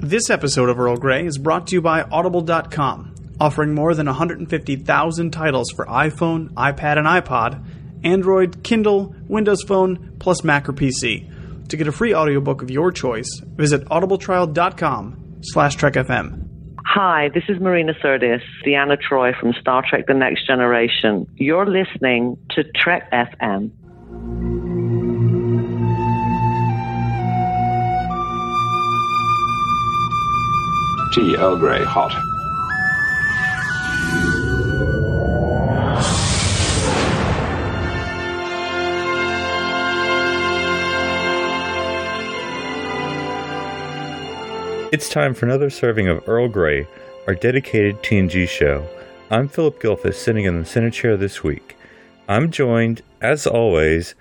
This episode of Earl Grey is brought to you by Audible.com, offering more than 150,000 titles for iPhone, iPad, and iPod, Android, Kindle, Windows Phone, plus Mac or PC. To get a free audiobook of your choice, visit audibletrial.com slash trekfm. Hi, this is Marina Sirtis, Deanna Troi from Star Trek The Next Generation. You're listening to Trek FM. Tea Earl Grey hot. It's time for another serving of Earl Grey, our dedicated TNG show. I'm Phillip Gilfus, sitting in the center chair this week. I'm joined, as always,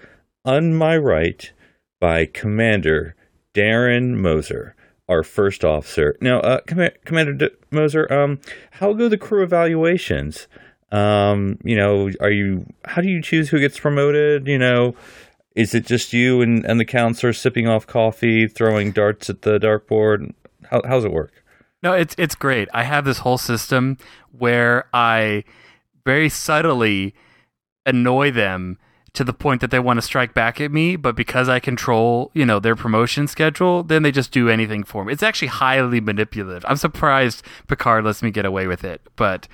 on my right by Commander Darren Moser, our first officer. Now, uh, Com- Commander D- Moser, um, how go the crew evaluations? Um, you know, are you? How do you choose who gets promoted? You know, is it just you and, and the counselor sipping off coffee, throwing darts at the dartboard? How how's it work? No, it's it's great. I have this whole system where I very subtly annoy them to the point that they want to strike back at me, but because I control, you know, their promotion schedule, then they just do anything for me. It's actually highly manipulative. I'm surprised Picard lets me get away with it, but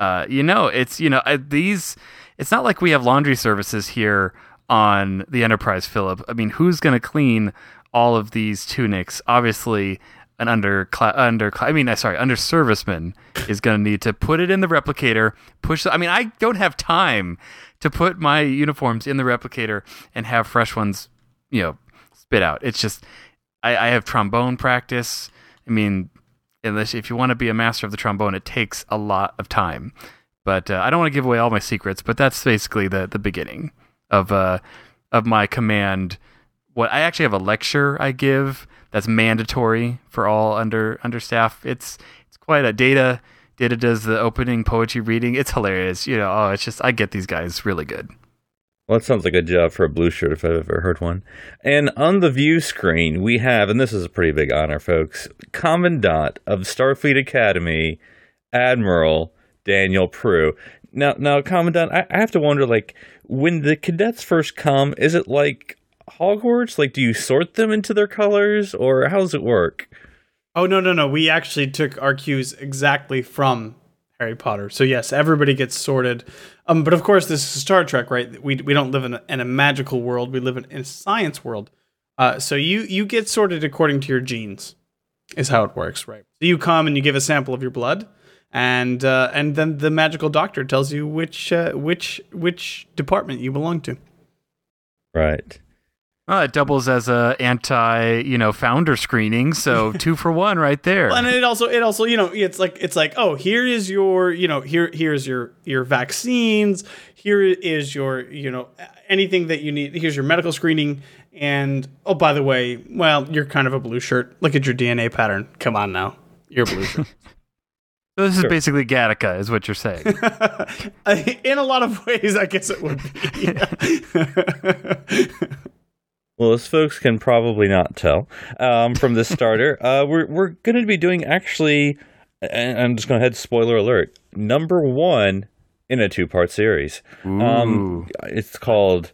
uh, you know, it's you know, these it's not like we have laundry services here on the Enterprise, Phillip. I mean, who's going to clean all of these tunics? Obviously, an under under I mean uh, sorry under serviceman is going to need to put it in the replicator push I mean I don't have time to put my uniforms in the replicator and have fresh ones you know spit out. It's just I, I have trombone practice. I mean unless if you want to be a master of the trombone it takes a lot of time. But uh, I don't want to give away all my secrets but that's basically the the beginning of uh of my command. What I actually have a lecture I give that's mandatory for all under under staff. It's it's quite a data. Data does the opening poetry reading. It's hilarious. You know, oh, it's just I get these guys really good. Well, that sounds like a good job for a blue shirt if I've ever heard one. And on the view screen, we have, and this is a pretty big honor, folks, Commandant of Starfleet Academy, Admiral Daniel Proulx. Now, now, Commandant, I, I have to wonder, like, when the cadets first come, is it like Hogwarts? Like, do you sort them into their colors, or how does it work? Oh no, no, no! We actually took our cues exactly from Harry Potter. So yes, everybody gets sorted. Um, but of course, this is Star Trek, right? We we don't live in a, in a magical world. We live in, in a science world. Uh, so you you get sorted according to your genes, is how it works, right? So you come and you give a sample of your blood, and uh, and then the magical doctor tells you which uh, which which department you belong to. Right. Well, it doubles as a anti, you know, founder screening, so two for one right there. Well, and it also, it also, you know, it's like, it's like, oh, here is your, you know, here, here's your, your vaccines. Here is your, you know, anything that you need. Here's your medical screening. And oh, by the way, well, you're kind of a blue shirt. Look at your DNA pattern. Come on now, you're a blue shirt. So this is basically Gattaca, is what you're saying. In a lot of ways, I guess it would be. Well, as folks can probably not tell um, from this starter, uh, we're we're going to be doing actually, and I'm just going to head spoiler alert, number one in a two part series. Um, it's called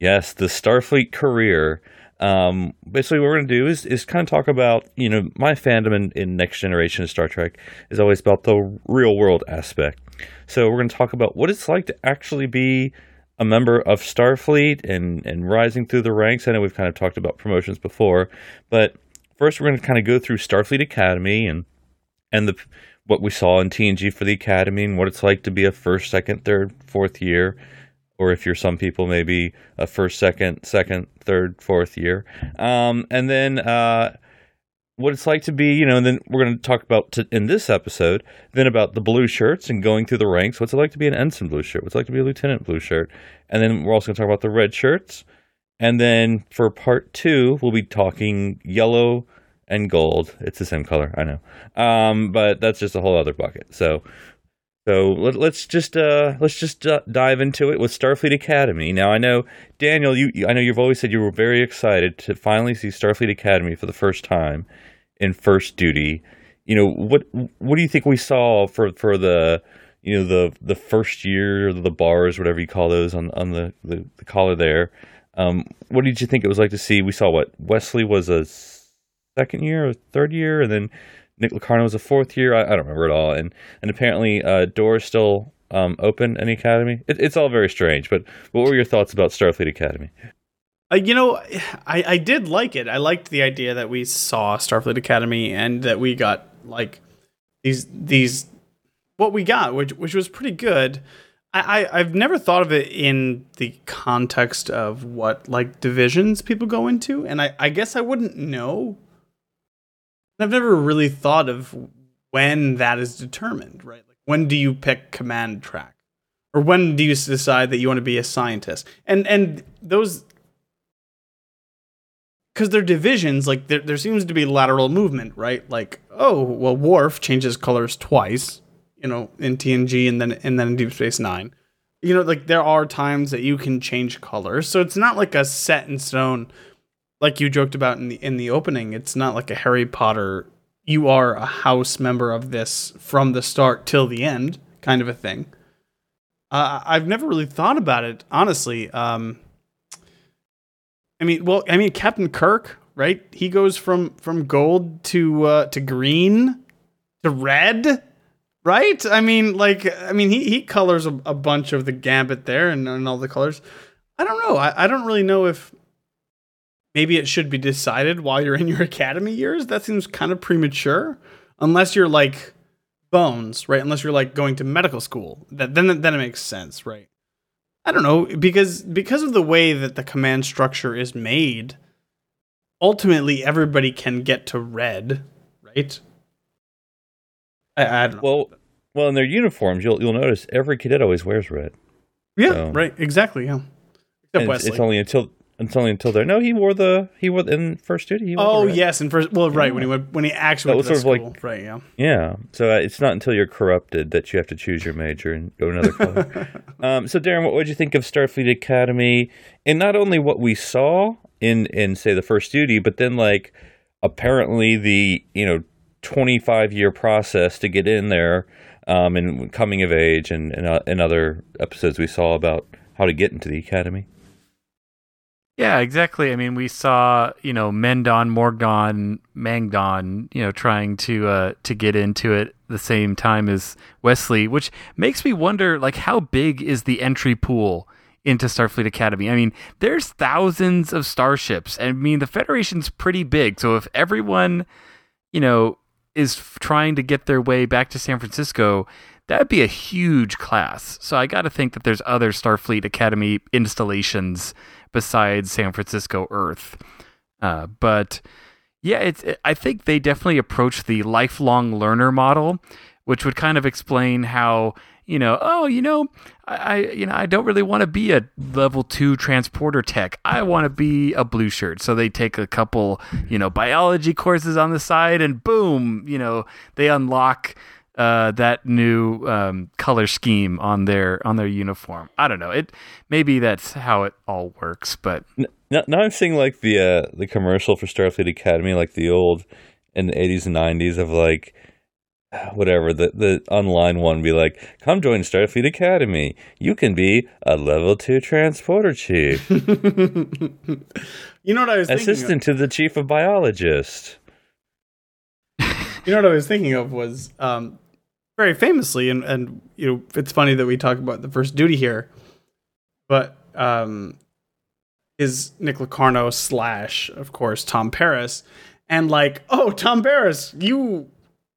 yes, the Starfleet career. Um, basically, what we're going to do is is kind of talk about you know my fandom in, in Next Generation of Star Trek is always about the real world aspect. So we're going to talk about what it's like to actually be a member of Starfleet and and rising through the ranks. I know we've kind of talked about promotions before, but first we're going to kind of go through Starfleet Academy and and the what we saw in TNG for the Academy and what it's like to be a first, second, third, fourth year, or if you're some people, maybe a first, second, second, third, fourth year, um, and then. Uh, what it's like to be, you know, and then we're going to talk about to, in this episode, then about the blue shirts and going through the ranks. What's it like to be an ensign blue shirt? What's it like to be a lieutenant blue shirt? And then we're also going to talk about the red shirts. And then for part two, we'll be talking yellow and gold. It's the same color, I know. Um, but that's just a whole other bucket. So So let, us just uh, let's just uh, dive into it with Starfleet Academy. Now I know Daniel, you, you I know you've always said you were very excited to finally see Starfleet Academy for the first time in First Duty. You know what what do you think we saw for for the you know the the first year the bars whatever you call those on on the the, the collar there? Um, what did you think it was like to see? We saw what Wesley was a second year or third year, and then Nick Locarno was a fourth year. I, I, don't remember it all. And and apparently, uh, doors still um, open in the academy. It, it's all very strange. But what were your thoughts about Starfleet Academy? Uh, you know, I, I did like it. I liked the idea that we saw Starfleet Academy and that we got like these these what we got, which which was pretty good. I, I I've never thought of it in the context of what like divisions people go into, and I I guess I wouldn't know I've never really thought of when that is determined, right? Like when do you pick command track? Or when do you decide that you want to be a scientist? And and those because they're divisions, like there, there seems to be lateral movement, right? Like, oh, well, Worf changes colors twice, you know, in TNG and then and then in Deep Space Nine. You know, like there are times that you can change colors, so it's not like a set in stone like you joked about in the in the opening, it's not like a Harry Potter. You are a house member of this from the start till the end, kind of a thing. Uh, I've never really thought about it honestly. Um, I mean, well, I mean, Captain Kirk, right? He goes from from gold to uh, to green to red, right? I mean, like, I mean, he he colors a, a bunch of the gambit there and, and all the colors. I don't know. I, I don't really know if maybe it should be decided while you're in your academy years. That seems kind of premature, unless you're like Bones, right? Unless you're like going to medical school. That then then it makes sense, right? I don't know because because of the way that the command structure is made. Ultimately, everybody can get to red, right? I, I don't know. Well, well, in their uniforms, you'll you'll notice every cadet always wears red. Yeah, so. right. Exactly. Yeah. Except Wesley. It's only until only until there. No, he wore the he wore in first duty. He oh yes, in first. Well, right yeah. when he went when he actually went to sort school. of like right. Yeah. Yeah. So uh, it's not until you're corrupted that you have to choose your major and go another color. um, so Darren, what did you think of Starfleet Academy? And not only what we saw in in say the first duty, but then like apparently the you know 25 year process to get in there um, and coming of age and and, uh, and other episodes we saw about how to get into the academy. Yeah, exactly. I mean, we saw you know Mendon, Morgon, Mangdon, you know, trying to uh, to get into it the same time as Wesley, which makes me wonder, like, how big is the entry pool into Starfleet Academy? I mean, there's thousands of starships. I mean, the Federation's pretty big, so if everyone, you know, is trying to get their way back to San Francisco, that'd be a huge class. So I got to think that there's other Starfleet Academy installations besides San Francisco Earth. Uh, but yeah, it's. It, I think they definitely approach the lifelong learner model, which would kind of explain how you know, oh, you know, I, I you know, I don't really want to be a level two transporter tech. I want to be a blue shirt. So they take a couple, you know, biology courses on the side, and boom, you know, they unlock uh, that new um, color scheme on their on their uniform. I don't know. It maybe that's how it all works, but now, now I'm seeing like the uh, the commercial for Starfleet Academy, like the old in the 80s and 90s of like whatever the the online one be like come join starfleet academy you can be a level 2 transporter chief you know what i was thinking? assistant to the chief of biologist you know what i was thinking of was um, very famously, and and you know it's funny that we talk about the first duty here, but um, is Nick Locarno slash of course Tom Paris, and like oh Tom Paris you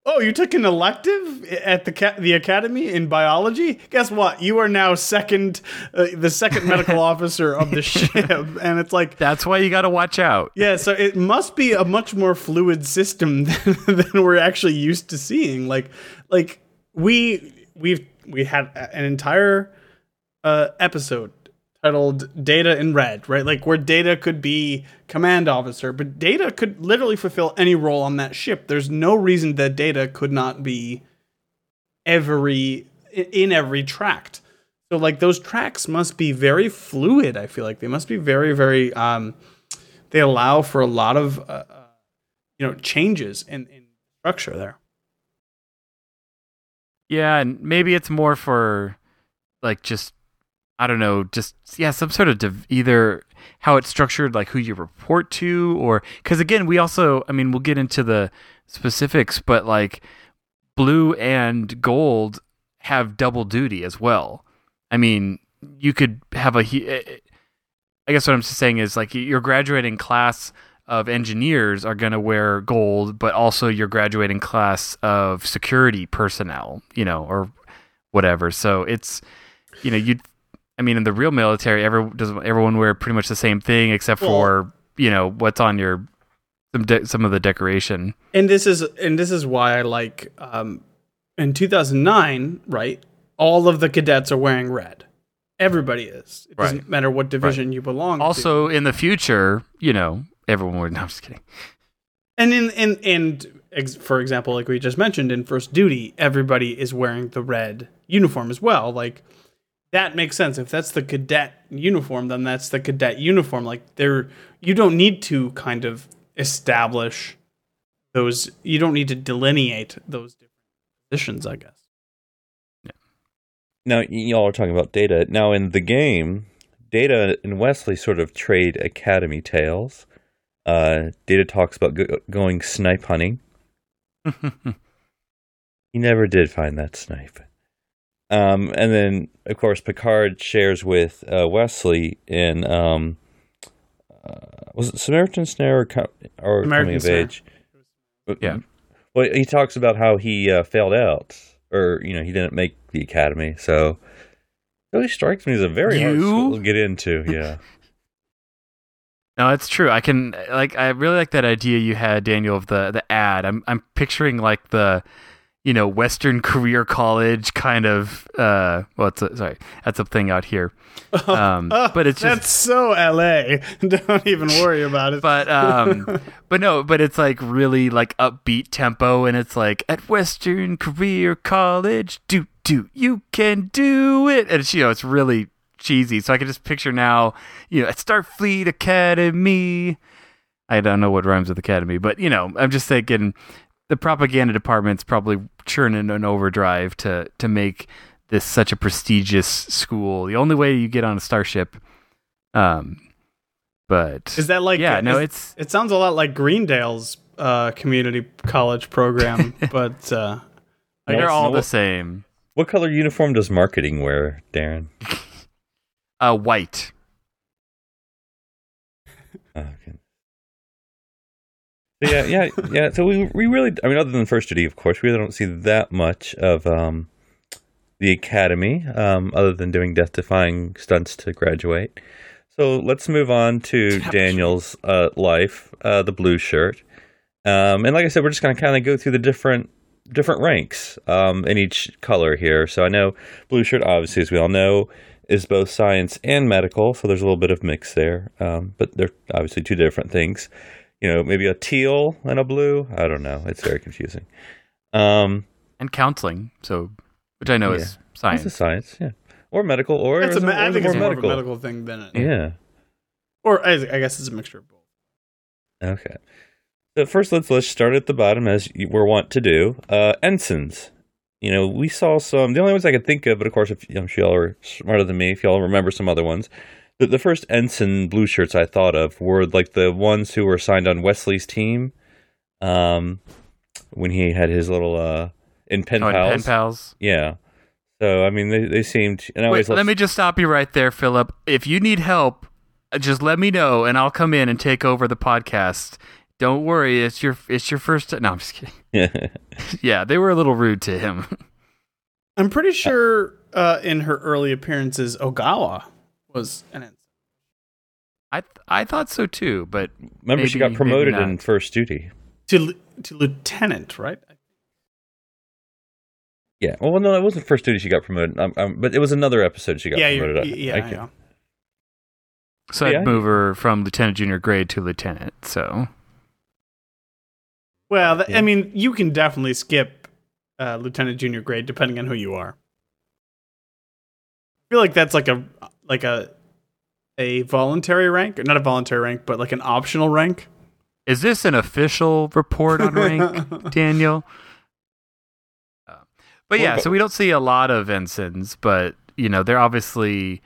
Oh, you took an elective at the the academy in biology. Guess what? You are now second, uh, the second medical officer of the ship, and it's like that's why you got to watch out. Yeah, so it must be a much more fluid system than, than we're actually used to seeing. Like, like we we've we had an entire uh, episode titled Data in Red, right? Like where Data could be command officer, but Data could literally fulfill any role on that ship. There's no reason that Data could not be every in every tract. So like those tracks must be very fluid. I feel like they must be very very. Um, they allow for a lot of uh, uh, you know changes in, in structure there. Yeah, and maybe it's more for like just I don't know, just yeah, some sort of div- either how it's structured, like who you report to, or because again, we also, I mean, we'll get into the specifics, but like blue and gold have double duty as well. I mean, you could have a. eh, eh, I guess what I'm saying is like your graduating class of engineers are going to wear gold, but also your graduating class of security personnel, you know, or whatever. So it's, you know, you, I mean, in the real military, every does everyone wear pretty much the same thing except Well- for you know what's on your some de- some of the decoration. And this is and this is why I like um, in 2009, right? All of the cadets are wearing red. Everybody is. It doesn't matter what division you belong to. Also, in the future, you know, everyone would. No, I'm just kidding. And in in and ex- for example, like we just mentioned in first duty, everybody is wearing the red uniform as well. Like that makes sense. If that's the cadet uniform, then that's the cadet uniform. Like there, you don't need to kind of establish those. You don't need to delineate those different positions. I guess. Yeah. Now, y'all are talking about Data. Now, in the game, Data and Wesley sort of trade academy tales. Uh, Data talks about go- going snipe hunting. He never did find that snipe. Um, and then, of course, Picard shares with uh, Wesley in um, uh, was it Samaritan Snare or, co- or Samaritan Coming of Snare. Age? Yeah. Well, he talks about how he uh, failed out, or you know, he didn't make the academy. So, it really strikes me as a very hard school to get into. Yeah. No, it's true. I can like I really like that idea you had, Daniel, of the the ad. I'm I'm picturing like the you know Western Career College kind of uh well it's a, sorry that's a thing out here. Um, Oh, but it's just that's so LA. Don't even worry about it. but um but no but it's like really like upbeat tempo and it's like at Western Career College do do you can do it and it's, you know it's really cheesy so I can just picture now you know at Starfleet Academy I don't know what rhymes with academy but you know I'm just thinking the propaganda department's probably churning an overdrive to to make this such a prestigious school the only way you get on a starship um but Is that like? yeah, no, is- it's It sounds a lot like Greendale's uh, community college program, but uh, I they're all the same. What color uniform does marketing wear, Darren? Uh, white. Oh, okay. So yeah, yeah, yeah. So we we really, I mean, other than first duty, of course, we really don't see that much of um, the academy, um, other than doing death-defying stunts to graduate. So let's move on to Daniel's uh, life, uh, the blue shirt, um, and like I said, we're just going to kind of go through the different different ranks um, in each color here. So I know blue shirt, obviously, as we all know, is both science and medical. So there's a little bit of mix there, um, but they're obviously two different things. You know, maybe a teal and a blue. I don't know. It's very confusing. Um, and counseling. So, which I know Yeah. is science. It's a science, yeah, or medical, or It's is a, it- ma- I or is think it's more more of a medical thing than it. Yeah. Or I, I guess it's a mixture of both. Okay. So first, let's let's start at the bottom as you- we're wont to do. Uh, ensigns. You know, we saw some. The only ones I could think of, but of course, if I'm sure y'all are smarter than me, if y'all remember some other ones, the, the first ensign blue shirts I thought of were like the ones who were signed on Wesley's team, um, when he had his little uh in pen Oh, pals. pen pals. Yeah. So I mean, they they seemed. And I Wait, let me just stop you right there, Phillip. If you need help, uh, just let me know, and I'll come in and take over the podcast. Don't worry, it's your it's your first. No, I'm just kidding. Yeah, they were a little rude to him. I'm pretty sure uh, in her early appearances, Ogawa was an ensign. I th- I thought so too, but Remember, she got promoted in first duty. to to lieutenant, right? Yeah. Well, no, it wasn't first duty. She got promoted, um, um, but it was another episode she got yeah, promoted. you- yeah, I yeah. can- so I'd Yeah. move her from lieutenant junior grade to lieutenant. So Well, th- Yeah. I mean, you can definitely skip uh, lieutenant junior grade depending on who you are. I feel like that's like a like a a voluntary rank, or not a voluntary rank, but like an optional rank. Is this an official report on rank, Daniel? Uh, but yeah, so we don't see a lot of ensigns, but you know they're obviously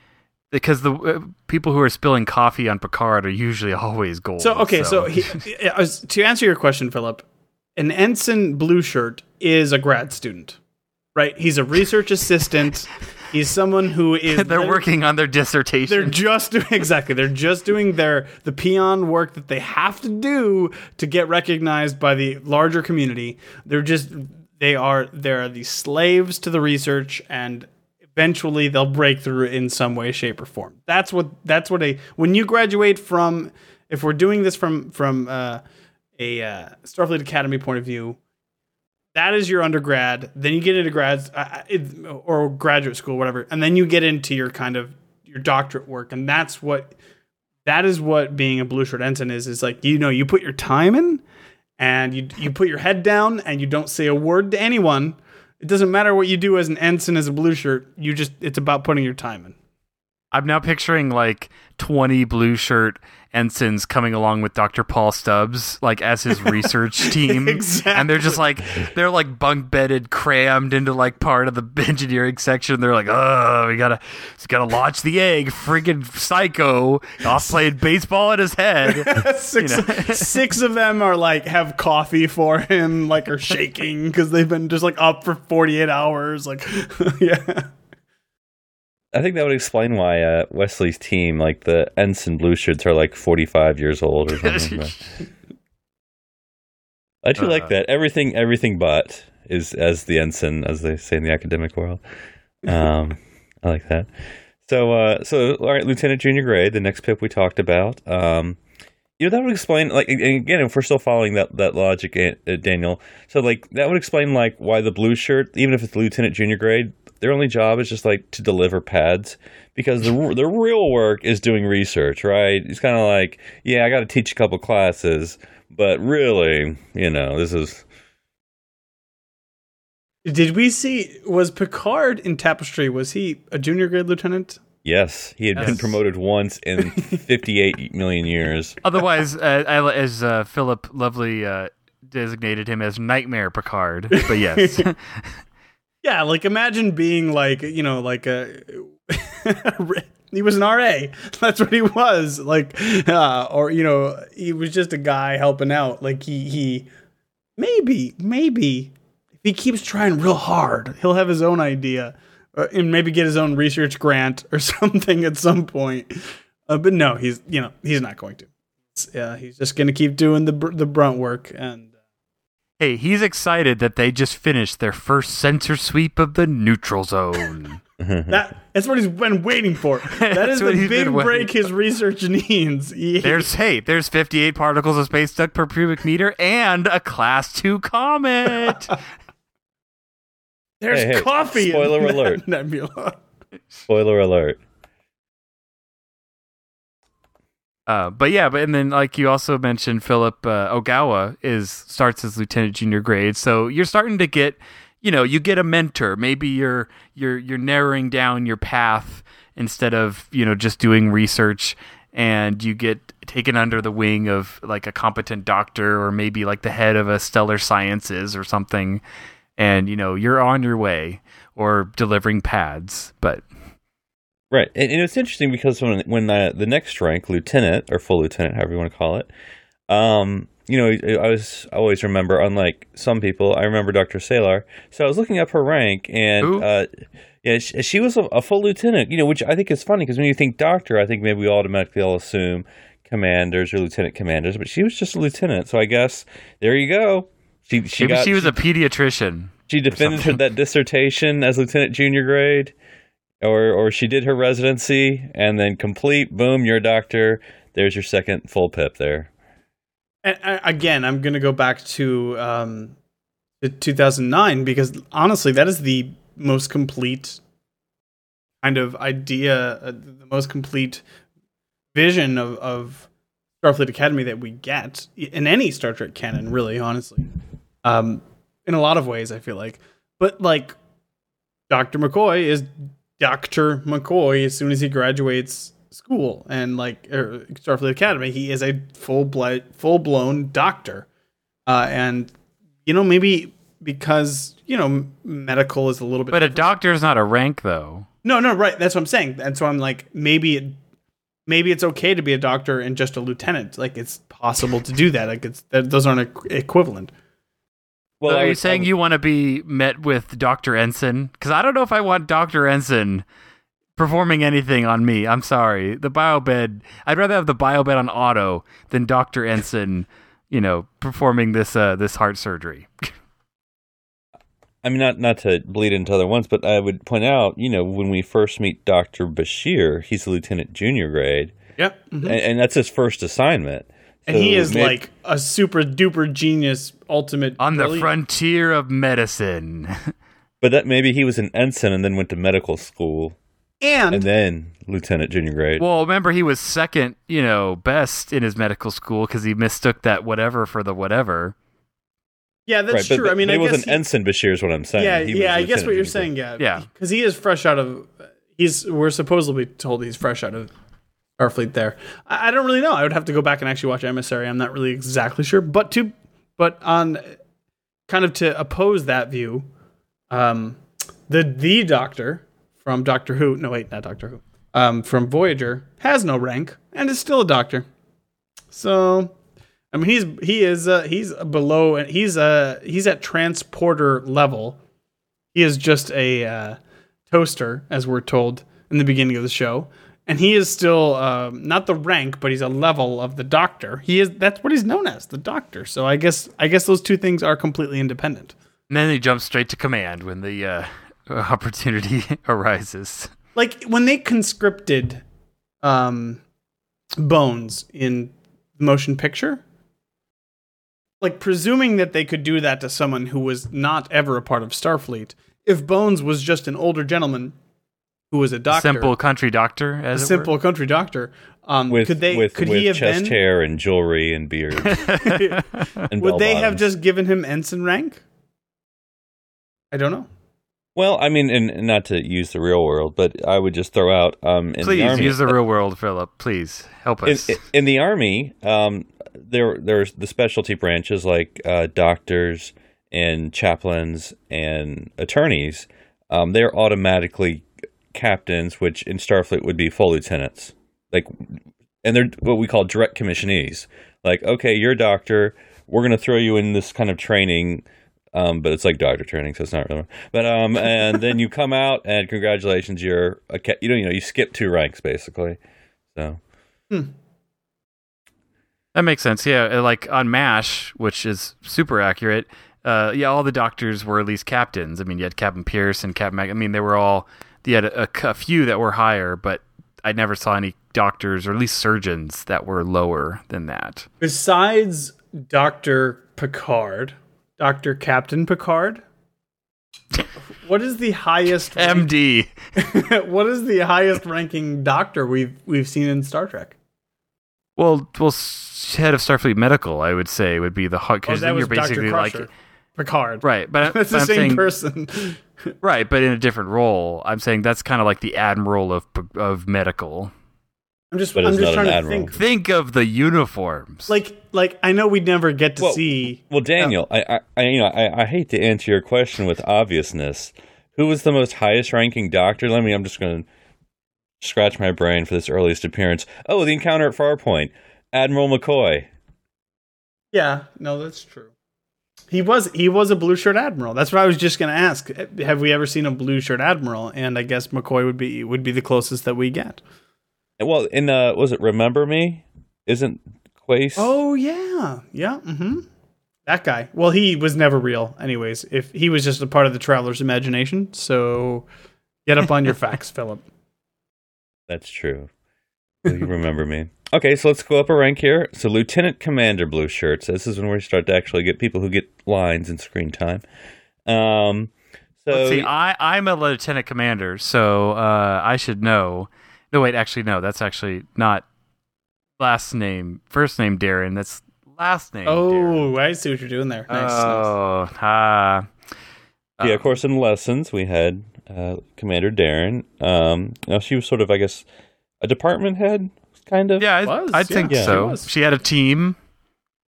because the uh, people who are spilling coffee on Picard are usually always gold. So okay, so, he, to answer your question, Phillip, an ensign blue shirt is a grad student, right? He's a research assistant. He's someone who is they're working on their dissertation. They're just doing exactly. They're just doing their the peon work that they have to do to get recognized by the larger community. They're just they are they're the slaves to the research and eventually they'll break through in some way shape or form. That's what that's what a when you graduate from if we're doing this from from uh, a uh, Starfleet Academy point of view, that is your undergrad. Then you get into grad uh, or graduate school, whatever, and then you get into your kind of your doctorate work, and that's what that is what being a blue shirt ensign is. Is like you know you put your time in, and you you put your head down, and you don't say a word to anyone. It doesn't matter what you do as an ensign as a blue shirt. You just it's about putting your time in. I'm now picturing like 20 blue shirt ensigns coming along with Dr. Paul Stubbs, like as his research team. Exactly. And they're just like, they're like bunk bedded, crammed into like part of the engineering section. They're like, oh, we gotta, we gotta launch the egg. Friggin' psycho off playing baseball in his head. six, six of them are like have coffee for him, like are shaking because they've been just like up for 48 hours. Like, yeah. I think that would explain why uh, Wesley's team, like the ensign blue shirts, are like forty-five years old or something. I do like Uh. that. Everything, everything but is as the ensign, as they say in the academic world. Um, I like that. So, uh, so all right, Lieutenant Junior Grade, the next pip we talked about. Um, you know that would explain, like, again, if we're still following that that logic, uh, Daniel. So, like, that would explain like why the blue shirt, even if it's Lieutenant Junior Grade, their only job is just like to deliver pads because the the real work is doing research, right? It's kind of like, yeah, I got to teach a couple classes, but really, you know, this is Did we see was Picard in Tapestry? Was he a junior grade lieutenant? yes, he had been promoted once in 58 million years. Otherwise, uh, as uh, Phillip Lovely uh, designated him as Nightmare Picard. But yes. Yeah, like imagine being like you know like a he was an RA. That's what he was like, uh, or you know he was just a guy helping out. Like he he maybe maybe if he keeps trying real hard, he'll have his own idea uh, and maybe get his own research grant or something at some point. Uh, but no, he's you know he's not going to. Yeah, he's just going to keep doing the br- the brunt work and. Hey, he's excited that they just finished their first sensor sweep of the neutral zone. That that's what he's been waiting for. That's what the he's big been waiting break his research needs. He- there's hey, there's 58 particles of space dust per cubic meter and a class 2 comet. there's Hey, hey, coffee. spoiler in that alert. Nebula. Spoiler alert. Uh, but yeah, but and then like you also mentioned, Phillip uh, Ogawa is starts as lieutenant junior grade, so you're starting to get, you know, you get a mentor. Maybe you're you're you're narrowing down your path instead of you know just doing research, and you get taken under the wing of like a competent doctor or maybe like the head of a stellar sciences or something, and you know you're on your way or delivering pads, but Right, and, and it's interesting because when when uh, the next rank, lieutenant or full lieutenant, however you want to call it, um, you know, I was I always remember, unlike some people, I remember Dr. Selar. So I was looking up her rank, and uh, yeah, she, she was a, a full lieutenant. You know, which I think is funny because when you think doctor, I think maybe we automatically all assume commanders or lieutenant commanders, but she was just a lieutenant. So I guess there you go. She she maybe got she was a pediatrician. she defended her, that dissertation as lieutenant junior grade, or or she did her residency and then complete. Boom, you're a doctor. There's your second full pip there. And uh, again, I'm going to go back to um, to 2009 because honestly, that is the most complete kind of idea, uh, the most complete vision of, of Starfleet Academy that we get in any Star Trek canon, really, honestly. Um, in a lot of ways, I feel like. But like, Dr. McCoy is Doctor McCoy as soon as he graduates school and like er, Starfleet Academy. He is a full blood, full blown doctor, uh, and you know maybe because you know medical is a little bit. But a doctor is not a rank, though. no, no, right. That's what I'm saying. And so I'm like maybe. It, Maybe it's okay to be a doctor and just a lieutenant. Like it's possible to do that. Like it's those aren't equivalent. Well, So are you would- saying you want to be met with Dr. Ensign? Because I don't know if I want Dr. Ensign performing anything on me. I'm sorry. The biobed, I'd rather have the biobed on auto than Dr. Ensign, you know, performing this uh, this heart surgery. I mean, not not to bleed into other ones, but I would point out, you know, when we first meet Doctor Bashir, he's a lieutenant junior grade, Yep. mhm. and, and that's his first assignment. And he is may- like a super duper genius, ultimate on the frontier of medicine. but that maybe he was an ensign and then went to medical school and, and then lieutenant junior grade. well, remember he was second, you know, best in his medical school because he mistook that whatever for the whatever. yeah, that's right, but, true. I mean, but I he guess was an he- ensign Bashir is what I'm saying. yeah, He yeah, I guess what you're junior saying, yeah, Yeah. because he is fresh out of. He's we're supposedly told he's fresh out of Starfleet. There, I, I don't really know. I would have to go back and actually watch Emissary. I'm not really exactly sure, but to but on kind of to oppose that view, um, the the Doctor from Doctor Who. No, wait, not Doctor Who. Um, from Voyager has no rank and is still a Doctor. So, I mean, he's he is uh, he's below and he's uh he's at transporter level. He is just a uh, toaster, as we're told in the beginning of the show, and he is still um, not the rank, but he's a level of the Doctor. He is that's what he's known as, the Doctor. So I guess I guess those two things are completely independent. And then he jumps straight to command when the uh, opportunity arises. Like when they conscripted um, Bones in the motion picture. Like presuming that they could do that to someone who was not ever a part of Starfleet, if Bones was just an older gentleman who was a doctor, Simple country doctor, a as it simple country doctor, um, With could they with, could with he have chest been? hair and jewelry and beard and Would they have just given him ensign rank? I don't know. Well, I mean, and, and not to use the real world, but I would just throw out um, in the Please army, use the real world, Phillip. Please help in, us. in the army, um, there there's the specialty branches like uh, doctors and chaplains and attorneys. Um, they're automatically captains, which in Starfleet would be full lieutenants. Like, and they're what we call direct commissionees. Like, okay, you're a doctor. We're gonna throw you in this kind of training. Um, but it's like doctor training, so it's not really. But um, and then you come out, and congratulations, you're a ca- you know you know you skip two ranks basically. So That makes sense. Yeah, uh, like on MASH, which is super accurate. Uh, yeah, all the doctors were at least captains. I mean, you had Captain Pierce and Captain Mac. I mean, they were all. You had a, a, a few that were higher, but I never saw any doctors or at least surgeons that were lower than that. Besides Doctor Picard, Doctor Captain Picard, what is the highest? rank- MD. what is the highest ranking doctor we've we've seen in Star Trek? Well, well, head of Starfleet Medical, I would say, would be the Oh, because that then you're basically like Picard. right, but That's the I'm same saying, person. Right, but in a different role. I'm saying that's kind of like the admiral of of medical. I'm just But I'm just trying to admiral. think. Think of the uniforms. Like like I know we'd never get to Well, see. Well, uh, Daniel, I, I, I, you know, I, I hate to answer your question with obviousness. Who was the most highest-ranking doctor? Let me. I'm just going to scratch my brain for this earliest appearance. Oh, the encounter at Farpoint, Admiral McCoy. Yeah, no, that's true. He was he was a blue shirt admiral. That's what I was just going to ask. Have we ever seen a blue shirt admiral? And I guess McCoy would be would be the closest that we get. Well, in uh, was it Remember Me? Isn't Quaice? Oh yeah, yeah. Mm-hmm. That guy. Well, he was never real, anyways. If he was just a part of the traveler's imagination, so get up on your facts, Phillip. that's true. Well, you remember me. Okay, so let's go up a rank here. So, Lieutenant Commander Blue Shirts. This is when we start to actually get people who get lines and screen time. Um, so Let's see, I I'm a lieutenant commander, so uh, I should know. No, wait, actually, no, that's actually not last name, first name Darren. That's last name. Darren. Oh, I see what you're doing there. Nice. nice. Oh, ah. yeah, Uh, of course, in lessons we had uh, Commander Daren. Um, now she was sort of, I guess, a department head, kind of. Yeah, I, Was, I yeah, think she so. was. She had a team.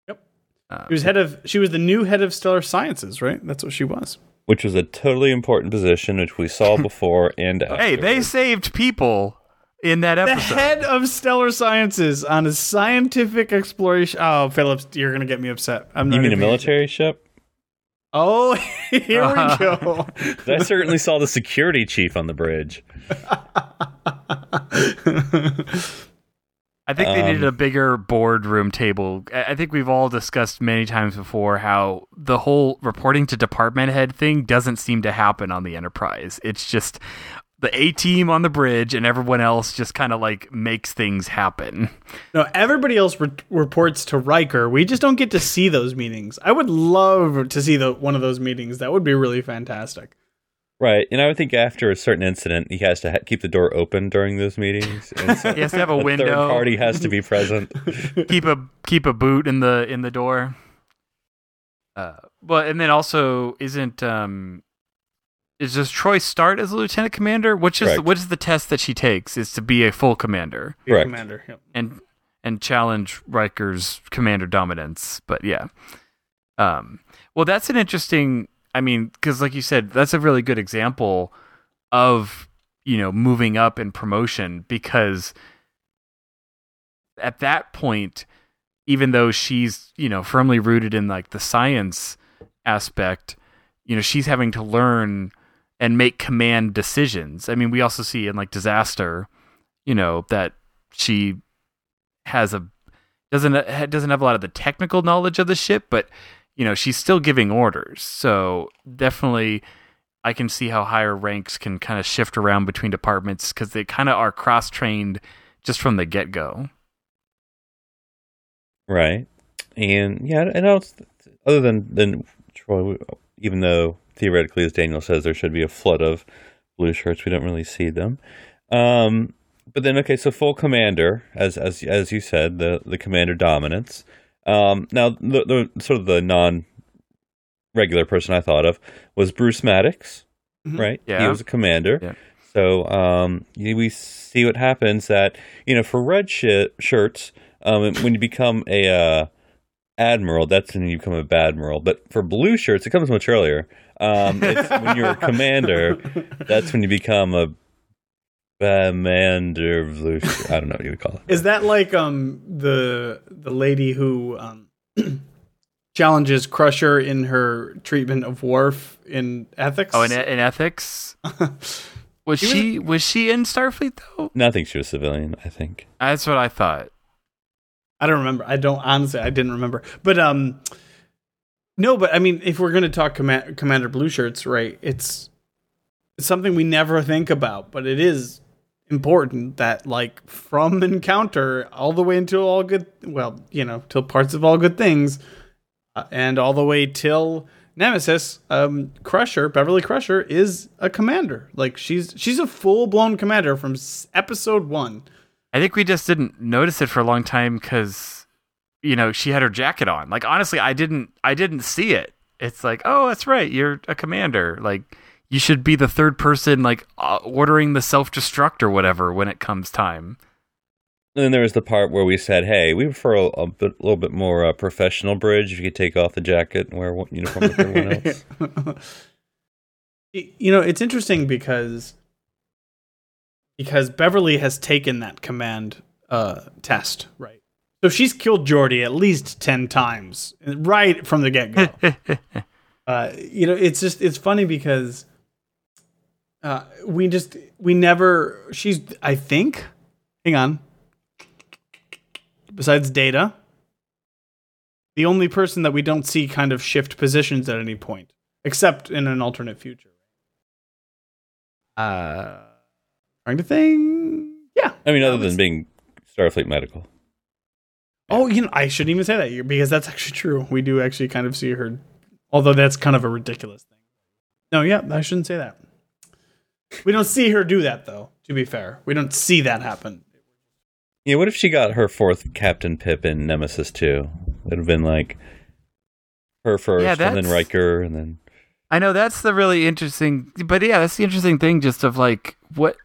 Yep. Uh, She was head of. She was the new head of stellar sciences, right? That's what she was. which was a totally important position, which we saw before and after. hey, they saved people in that The episode. head of stellar sciences on a scientific exploration. Oh, Phillips, you're gonna get me upset. I'm not You mean a even- military ship? Oh, here we go. I certainly saw the security chief on the bridge. I think they needed Um, a bigger boardroom table. I I think we've all discussed many times before how the whole reporting to department head thing doesn't seem to happen on the Enterprise. It's just the A team on the bridge and everyone else just kind of like makes things happen. No, everybody else re- reports to Riker. We just don't get to see those meetings. I would love to see the one of those meetings. That would be really fantastic. Right, and I would think after a certain incident, he has to ha- keep the door open during those meetings. And so He has to have a a third window. party has to be present. keep a keep a boot in the in the door. Uh, but and then also isn't um is does Troi start as a lieutenant commander? Which is Correct. what is the test that she takes? Is to be a full commander Be Correct. Commander. Yep. and and challenge Riker's commander dominance. But yeah, um, well, that's an interesting. I mean, because like you said, that's a really good example of you know moving up in promotion because at that point, even though she's you know firmly rooted in like the science aspect, you know she's having to learn and make command decisions. I mean, we also see in like disaster, you know that she has a doesn't doesn't have a lot of the technical knowledge of the ship, but you know she's still giving orders. So definitely, I can see how higher ranks can kind of shift around between departments because they kind of are cross trained just from the get go. Right. And yeah, and else other than than Troi, even though theoretically, as Daniel says, there should be a flood of blue shirts, we don't really see them. Um, but then, okay, so full commander, as as as you said, the the commander dominance. Um, now, the, the sort of the non regular person I thought of was Bruce Maddox, Mhm. right? He was a commander. Yeah. So um, we see what happens that you know for red shi shirts, um, when you become a uh, admiral, that's when you become a badmiral. But for blue shirts, it comes much earlier. Um, it's when you're a commander, that's when you become a commander blue. I don't know what you would call it. Is that like um the the lady who um challenges Crusher in her treatment of Worf in ethics? Oh, in, in ethics, was She was- she was she in Starfleet though? No, I think she was civilian. I think. That's what I thought. I don't remember. I don't honestly. I didn't remember. But um, no. But I mean, if we're gonna talk Command- Commander Blue Shirts, right? It's it's something we never think about, but it is important that like from Encounter all the way until all good. Well, you know, till parts of all good things, uh, and all the way till Nemesis. Um, Crusher, Beverly Crusher, is a commander. Like she's she's a full blown commander from s- episode one. I think we just didn't notice it for a long time because, you know, she had her jacket on. Like honestly, I didn't, I didn't see it. It's like, oh, that's right, you're a commander. Like you should be the third person, like uh, ordering the self destruct or whatever when it comes time. And then there was the part where we said, "Hey, we prefer a, a, bit, a little bit more uh, professional bridge. If you could take off the jacket and wear one uniform like everyone else." You know it's interesting because because beverly has taken that command uh test right so she's killed Geordi at least 10 times right from the get-go uh you know it's just it's funny because uh we just we never she's i think hang on besides data the only person that we don't see kind of shift positions at any point except in an alternate future uh, trying to think. Yeah. I mean, other than being Starfleet medical. Oh, you know, I shouldn't even say that because that's actually true. We do actually kind of see her, although that's kind of a ridiculous thing. No, yeah, I shouldn't say that. We don't see her do that, though. To be fair, we don't see that happen. Yeah, what if she got her fourth Captain Pip in Nemesis too? It'd have been like her first, Yeah, and then that's- Riker, and then I know that's the really interesting, but yeah, that's the interesting thing. Just of like what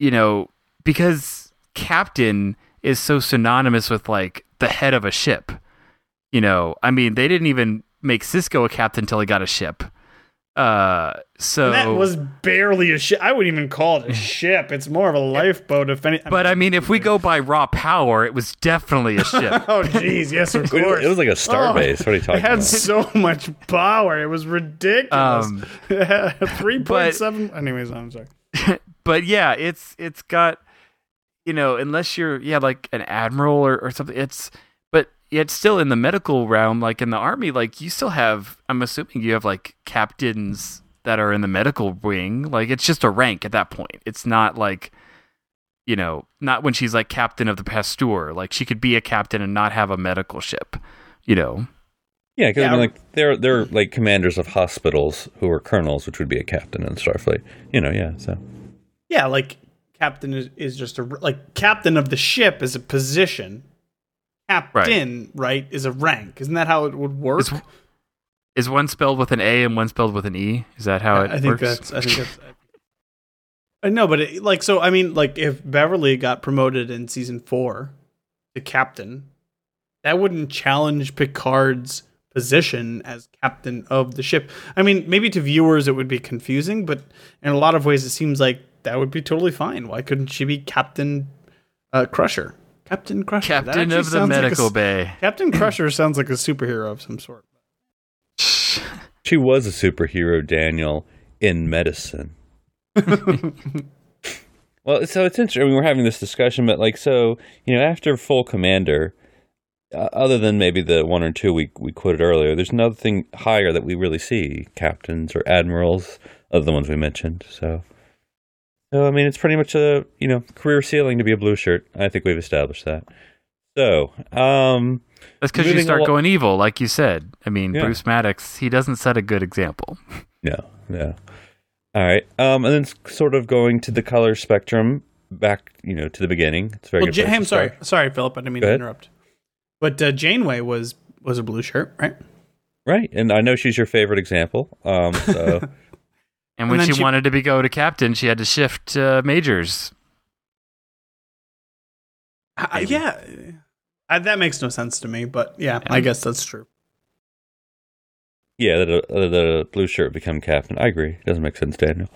you know, because captain is so synonymous with like the head of a ship. You know, I mean, they didn't even make Sisko a captain until he got a ship. Uh, so And that was barely a ship. I wouldn't even call it a ship. It's more of a lifeboat, if any. but I mean, if we go by raw power, it was definitely a ship. oh, jeez, yes, of It course. was, it was like a star Oh, base. What are you talking? About? It had about? so much power. It was ridiculous. Um, Three point seven. Anyways, I'm sorry. but yeah, it's it's got you know, unless you're yeah like an admiral or, or something, it's but yet still in the medical realm, like in the army, like you still have. I'm assuming you have like captains that are in the medical wing. Like it's just a rank at that point. It's not like you know, not when she's like captain of the Pasteur. Like she could be a captain and not have a medical ship. You know, Yeah, because I mean, like they're they're like commanders of hospitals who are colonels, which would be a captain in Starfleet. You know, yeah. So Yeah, like captain is, is just a like captain of the ship is a position. Captain, right. is a rank. Isn't that how it would work? Is- is one spelled with an A and one spelled with an E? Is that how it I think works? that's. I think that's. I know, but it, like, so I mean, like, if Beverly got promoted in season four to captain, that wouldn't challenge Picard's position as captain of the ship. I mean, maybe to viewers it would be confusing, but in a lot of ways it seems like that would be totally fine. Why couldn't she be Captain uh, Crusher? Captain Crusher. Captain of the sounds like a medical bay. Captain Crusher sounds like a superhero of some sort. she was a superhero, Daniel, in medicine. well, so it's interesting. I mean, we're having this discussion, but like, so you know, after full commander, uh, other than maybe the one or two we we quoted earlier, there's nothing higher that we really see captains or admirals, other than the ones we mentioned. So, so I mean, it's pretty much a you know career ceiling to be a blue shirt. I think we've established that. So, um, That's because you start alo- going evil, like you said. I mean, Yeah. Bruce Maddox, he doesn't set a good example. No, no. All right. Um, and then sort of going to the color spectrum back, you know, to the beginning. It's very Well, good Ja- place hey, I'm sorry, sorry, Philip. I didn't mean Go to ahead. interrupt. But uh, Janeway was was a blue shirt, right? Right, and I know she's your favorite example. Um, so And when then she, she- wanted to be go to captain, she had to shift uh, majors. I, yeah, I, that makes no sense to me. But yeah, Yeah. I guess that's true. yeah, the, a, that blue shirt become captain. I agree. It Doesn't make sense, Daniel.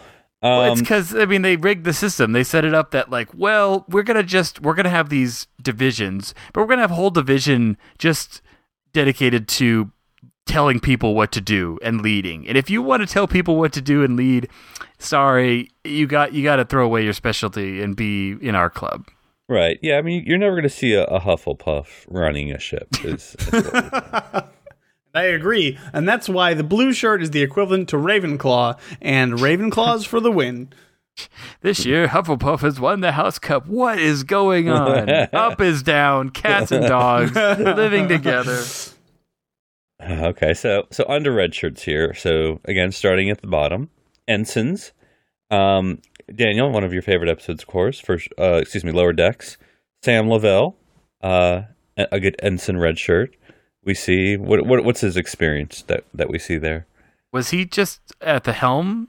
Um, Well, it's because I mean they rigged the system. They set it up that like, well, we're gonna just we're gonna have these divisions, but we're gonna have a whole division just dedicated to telling people what to do and leading. And if you want to tell people what to do and lead, sorry, you got you got to throw away your specialty and be in our club. right. Yeah, I mean, you're never going to see a, a Hufflepuff running a ship. Is, is I agree, and that's why the blue shirt is the equivalent to Ravenclaw, and Ravenclaw's for the win. This year, Hufflepuff has won the House Cup. What is going on? Up is down, cats and dogs living together. Okay, so so under red shirts here. So again, starting at the bottom, ensigns. Um, Daniel, one of your favorite episodes, of course. First, uh, excuse me, lower decks. Sam Lavelle, uh, a a good ensign red shirt. We see what, what what's his experience that that we see there. Was he just at the helm?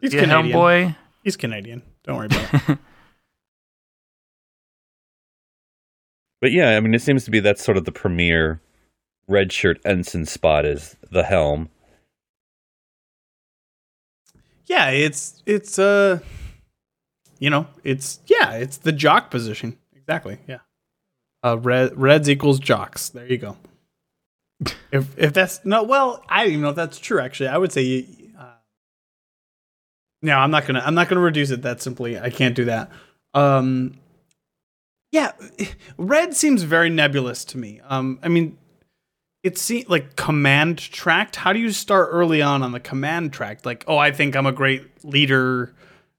He's Yeah, helm Canadian. boy. He's Canadian. Don't worry about it. But yeah, I mean, it seems to be that's sort of the premier red shirt ensign spot is the helm. yeah, it's it's uh, you know, it's yeah, it's the jock position exactly. Yeah, uh, red reds equals jocks. There you go. if if that's no, well, I don't even know if that's true. Actually, I would say. you- Uh, no, I'm not gonna. I'm not gonna reduce it that simply. I can't do that. Um, yeah, red seems very nebulous to me. Um, I mean, it seems like command tracked. How do you start early on on the command track? Like, oh, I think I'm a great leader,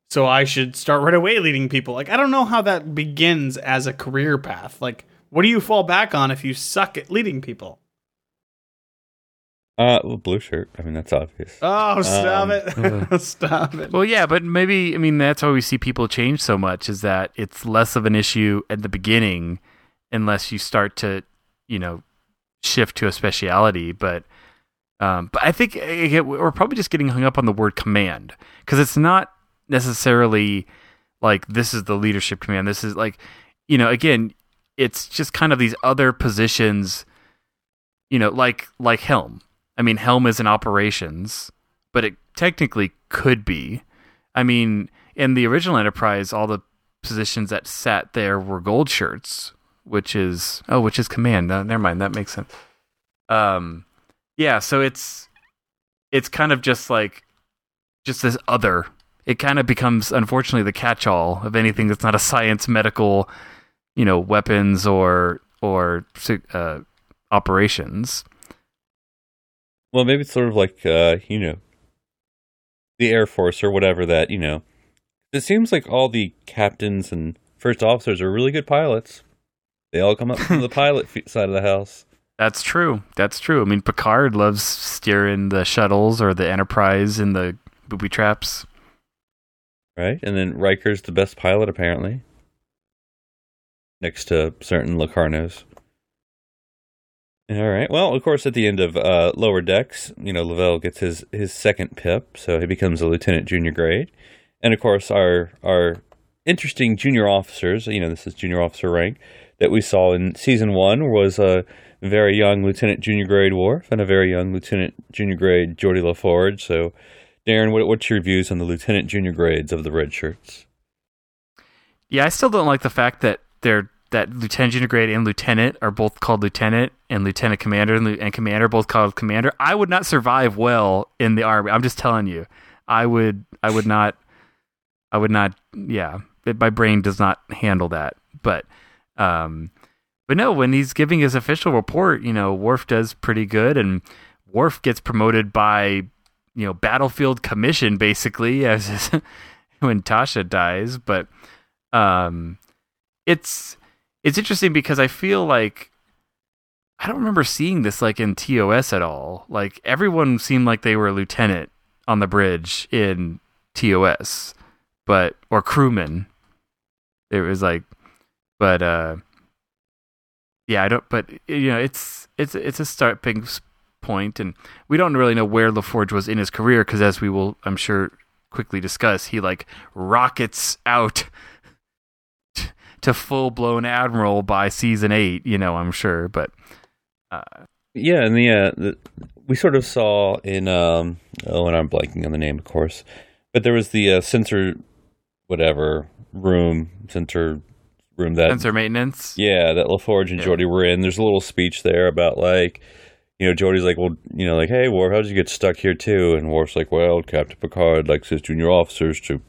so I should start right away leading people. Like, I don't know how that begins as a career path. Like, what do you fall back on if you suck at leading people? Uh, well, blue shirt. I mean, that's obvious. Oh, stop Um, it! stop it! Well, yeah, but maybe I mean that's why we see people change so much is that it's less of an issue at the beginning, unless you start to, you know, shift to a speciality. But Um, but I think again, we're probably just getting hung up on the word command because it's not necessarily like this is the leadership command. This is like, you know, again, it's just kind of these other positions, you know, like like Helm. I mean, Helm is in operations, but it technically could be. I mean, in the original Enterprise, all the positions that sat there were gold shirts, which is oh, which is command. Never mind, that makes sense. Um, yeah, so it's it's kind of just like just this other. It kind of becomes, unfortunately, the catch-all of anything that's not a science, medical, you know, weapons or or uh, operations. Well, maybe it's sort of like uh, you know, the Air Force or whatever that you know. It seems like all the captains and first officers are really good pilots. They all come up from the pilot side of the house. That's true. That's true. I mean, Picard loves steering the shuttles or the Enterprise in the booby traps. Right, and then Riker's the best pilot apparently, next to certain Locarnos. All right. Well, of course, at the end of uh, Lower Decks, you know, Lavelle gets his his second pip, so he becomes a lieutenant junior grade, and of course, our our interesting junior officers. You know, this is junior officer rank that we saw in season one was a very young Lieutenant Junior Grade Worf and a very young Lieutenant Junior Grade Geordi LaForge. So, Darren, what, what's your views on the Lieutenant Junior grades of the red shirts? Yeah, I still don't like the fact that they're that Lieutenant Junior Grade and Lieutenant are both called Lieutenant, and Lieutenant Commander and, and Commander both called Commander. I would not survive well in the army. I'm just telling you, I would. I would not. I would not. Yeah, my brain does not handle that. But um, but no, when he's giving his official report, you know, Worf does pretty good, and Worf gets promoted by, you know, battlefield commission basically as his, when Tasha dies. But um, it's it's interesting because I feel like I don't remember seeing this like in TOS at all. Like everyone seemed like they were a lieutenant on the bridge in TOS, but or crewman. It was like but uh, yeah, I don't. But you know, it's it's it's a starting point, and we don't really know where LaForge was in his career because, as we will, I'm sure, quickly discuss, he like rockets out to full blown admiral by season eight. You know, I'm sure, but uh, yeah, and the, uh, the we sort of saw in um oh, and I'm blanking on the name, of course, but there was the uh, sensor whatever room sensor room that sensor maintenance. Yeah, that LaForge and yeah. Geordi were in. There's a little speech there about like, you know, Geordi's like, well, you know, like, hey, Worf, how did you get stuck here too? And Worf's like, well, Captain Picard likes his junior officers to,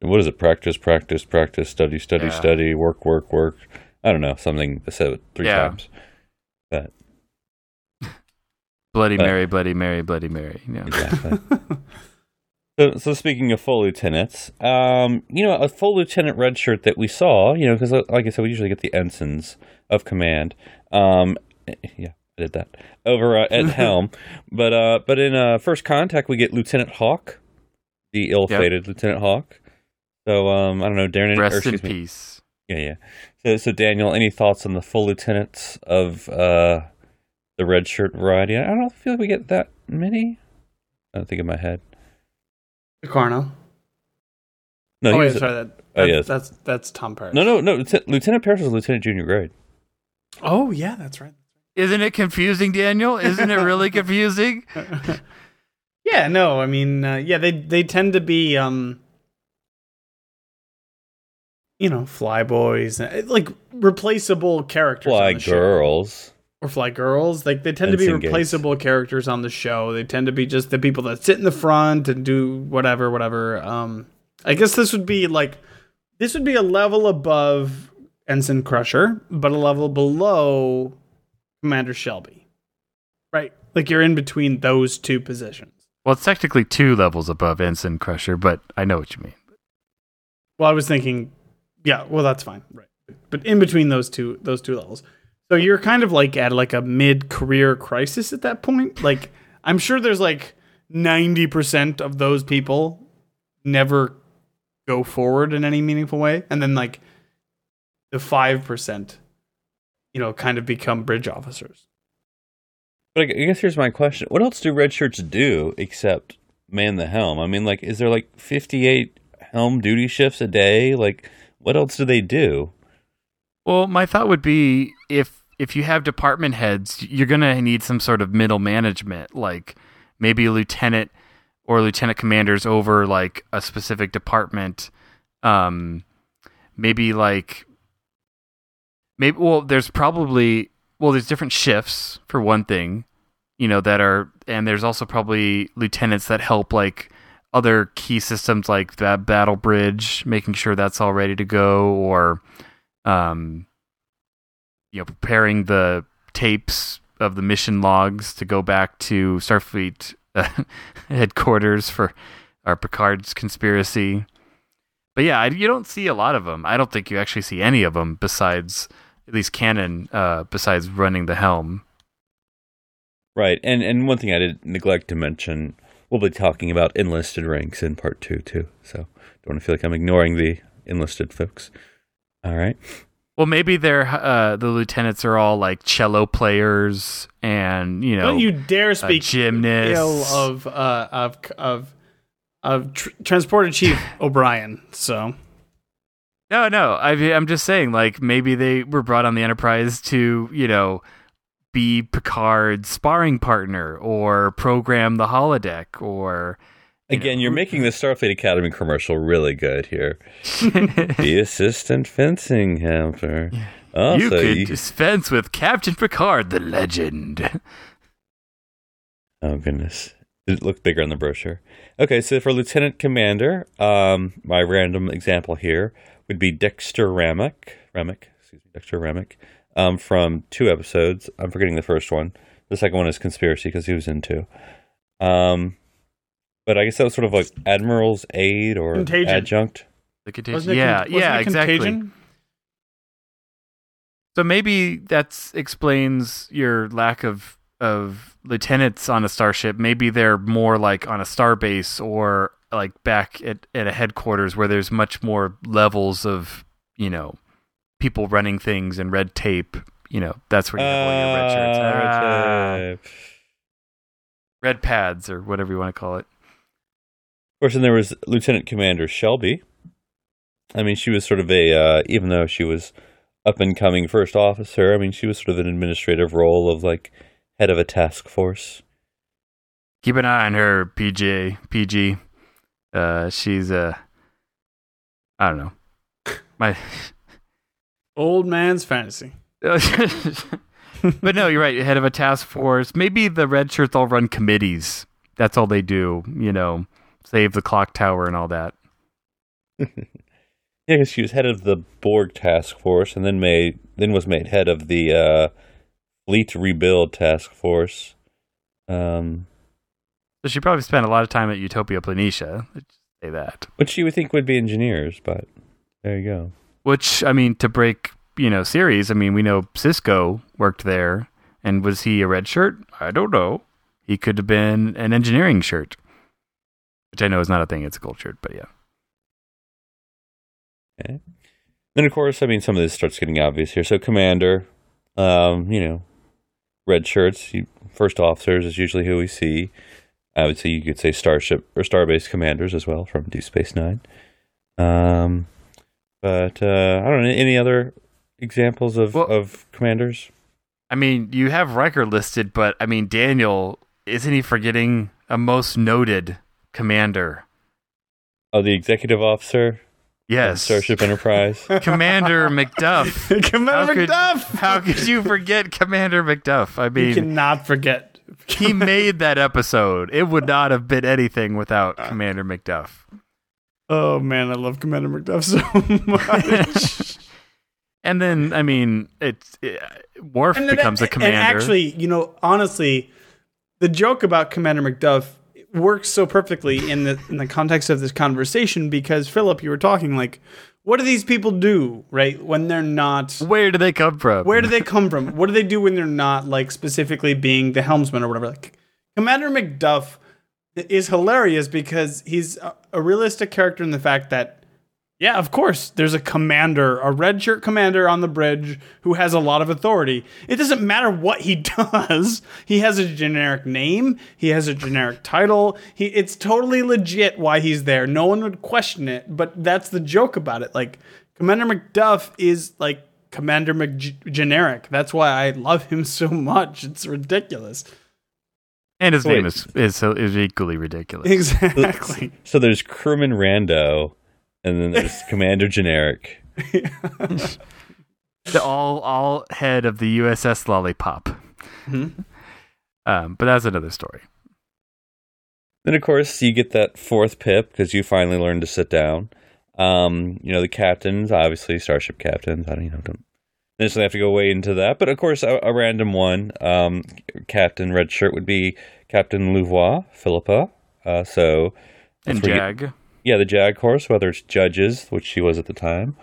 what is it? Practice, practice, practice, study, study, yeah. study, work, work, work. I don't know, something I said it three yeah. times. But Bloody Mary, Bloody Mary, Bloody Mary. Yeah. Exactly. So, so speaking of full lieutenants, um, you know, a full lieutenant red shirt that we saw, you know, because like I said, we usually get the ensigns of command. Um, yeah, I did that over uh, at Helm, but uh, but in uh, First Contact, we get Lieutenant Hawk, the ill-fated yep. Lieutenant Hawk. So, um, I don't know, Darren. Rest or, in me. peace. Yeah, yeah. So, so Daniel, any thoughts on the full lieutenants of uh, the red shirt variety? I don't feel like we get that many. I don't think in my head. Picarno. No, oh, wait, sorry. That, oh, yes. that's that's Tom Paris. No, no, no. Lieutenant Paris is Lieutenant Junior grade. Oh yeah, that's right. Isn't it confusing, Daniel? Isn't it really confusing? yeah, no. I mean, uh, yeah, they they tend to be, um, you know, flyboys, uh, like replaceable characters. Fly girls or fly girls. Like they tend to be replaceable characters on the show. They tend to be just the people that sit in the front and do whatever, whatever. Um, I guess this would be like this would be a level above Ensign Crusher, but a level below Commander Shelby. Right? Like you're in between those two positions. Well, it's technically two levels above Ensign Crusher, but I know what you mean. Well, I was thinking, yeah, well, that's fine, right? But in between those two, those two levels, so you're kind of like at like a mid-career crisis at that point. Like I'm sure there's like 90% of those people never go forward in any meaningful way and then like the 5% you know kind of become bridge officers. But I guess here's my question: What else do red shirts do except man the helm? I mean, like, is there like 58 helm duty shifts a day? Like, what else do they do? Well, my thought would be if if you have department heads, you're gonna need some sort of middle management, like maybe a lieutenant or lieutenant commanders over like a specific department. Um, maybe like maybe well, there's probably well, there's different shifts for one thing, you know, that are and there's also probably lieutenants that help like other key systems like that battle bridge, making sure that's all ready to go, or um, you know, preparing the tapes of the mission logs to go back to Starfleet uh, headquarters for our Picard's conspiracy. But yeah, I, you don't see a lot of them. I don't think you actually see any of them besides, at least canon, uh, besides running the helm. Right, and and one thing I did neglect to mention, we'll be talking about enlisted ranks in part two too. So don't feel like I'm ignoring the enlisted folks. All right. Well, maybe they're uh, the lieutenants are all like cello players, and you know, Don't you dare speak gymnasts. ill of uh, of of of tr- Transporter Chief O'Brien. So No, no. I, I'm just saying, like, maybe they were brought on the Enterprise to, you know, be Picard's sparring partner or program the holodeck or. You Again, you're making the Starfleet Academy commercial really good here. the assistant fencing helper. Also, you could you- dispense with Captain Picard, the legend. Oh goodness. It looked bigger on the brochure. Okay, so for Lieutenant Commander, um, my random example here would be Dexter Remmick. Remmick, excuse me, Dexter Remmick, um, from two episodes. I'm forgetting the first one. The second one is Conspiracy because he was in two. Um, but I guess that was sort of like Admiral's aide or Contagion. adjunct. The contagion. wasn't yeah, con- wasn't yeah, exactly. Contagion? So maybe that explains your lack of of lieutenants on a starship. Maybe they're more like on a starbase or like back at, at a headquarters where there's much more levels of you know people running things and red tape. You know that's where you have all your red shirts, Ah, Ah, red pads or whatever you want to call it. Of course, and there was Lieutenant Commander Shelby. I mean, she was sort of a, uh, even though she was up and coming first officer, I mean, she was sort of an administrative role of like head of a task force. Keep an eye on her, PJ, PG. Uh, she's uh, I don't know, my. Old man's fantasy. but no, you're right. Head of a task force. Maybe the red shirts all run committees. That's all they do. You know, save the clock tower and all that. Yeah, because she was head of the Borg task force, and then made then was made head of the uh, fleet rebuild task force. Um, So she probably spent a lot of time at Utopia Planitia. Let's say that. which you would think would be engineers, but there you go. Which I mean, to break you know series. I mean, we know Sisko worked there, and was he a red shirt? I don't know. He could have been an engineering shirt, which I know is not a thing. It's gold but yeah. Okay. Then, of course, I mean, some of this starts getting obvious here. So, commander, um, you know, red shirts, you, first officers is usually who we see. I would say you could say starship or starbase commanders as well from Deep Space Nine. Um, but uh, I don't know any other examples of Well- of commanders. I mean, you have Riker listed, but I mean, Daniel, isn't he forgetting a most noted commander? Oh, the executive officer, of Yes. Starship Enterprise. Commander McDuff. Commander How could- McDuff. How could you forget Commander McDuff? I mean, you mean, cannot forget. he made that episode. It would not have been anything without ah. Commander McDuff. Oh man, I love Commander McDuff so much. And then, I mean, it's it, Worf And then- becomes a commander. And actually, you know, honestly, the joke about Commander McDuff works so perfectly in the in the context of this conversation because Philip, you were talking like, what do these people do, right? When they're not where do they come from? where do they come from? What do they do when they're not like specifically being the helmsman or whatever? Like Commander McDuff is hilarious because he's a, a realistic character in the fact that Yeah, of course. There's a commander, a red shirt commander on the bridge who has a lot of authority. It doesn't matter what he does. He has a generic name, he has a generic title. He it's totally legit why he's there. No one would question it, but that's the joke about it. Like Commander McDuff is like Commander McGeneric. That's why I love him so much. It's ridiculous. And his Wait. name is, is is equally ridiculous. Exactly. So there's crewman Rando, and then there's Commander Generic. the all all head of the USS Lollipop. Mhm. Um, but that's another story. Then of course you get that fourth pip because you finally learn to sit down. Um, you know the captains, obviously starship captains. I don't you know don't necessarily have to go way into that, but of course a, a random one. Um, Captain Red Shirt would be Captain Louvois Phillipa. Uh, so And that's where you- JAG. Yeah, the JAG course, whether it's judges, which she was at the time,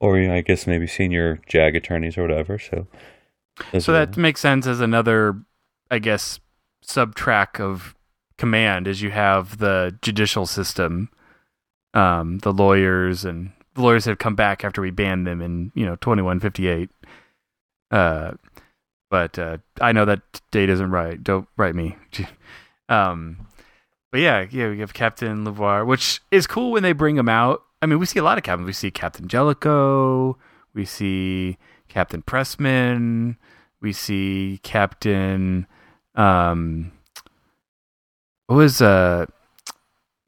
or you know, I guess maybe senior JAG attorneys or whatever. So, So are- that makes sense as another, I guess, sub track of command. Is you have the judicial system, um, the lawyers, and the lawyers have come back after we banned them in you know twenty one fifty eight. Uh, but uh, I know that date isn't right. Don't write me. um, but yeah, yeah, we have Captain Louvois, which is cool when they bring him out. I mean, we see a lot of captains. We see Captain Jellicoe. We see Captain Pressman. We see Captain. Um, what was uh,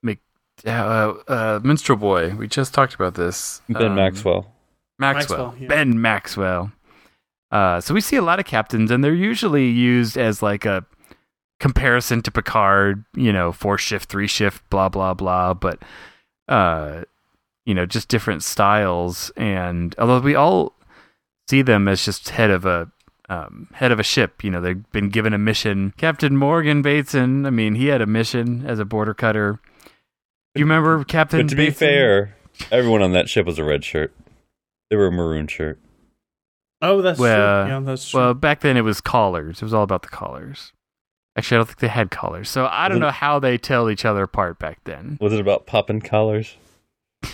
Mc, uh, uh, Minstrel Boy? We just talked about this. Ben Um, Maxwell. Maxwell, Maxwell. yeah. Ben Maxwell. Uh, so we see a lot of captains, and they're usually used as like a comparison to Picard. You know, four shift, three shift, blah blah blah. But uh, you know, just different styles. And although we all see them as just head of a um, head of a ship, you know, they've been given a mission. Captain Morgan Bateson. I mean, he had a mission as a border cutter. Do you remember Captain? But to be fair, everyone on that ship was a red shirt. They were a maroon shirt. Oh, that's Well, true. Yeah, that's true. Well, back then it was collars. It was all about the collars. Actually, I don't think they had collars. So I don't know how they tell each other apart back then. Was it about popping collars?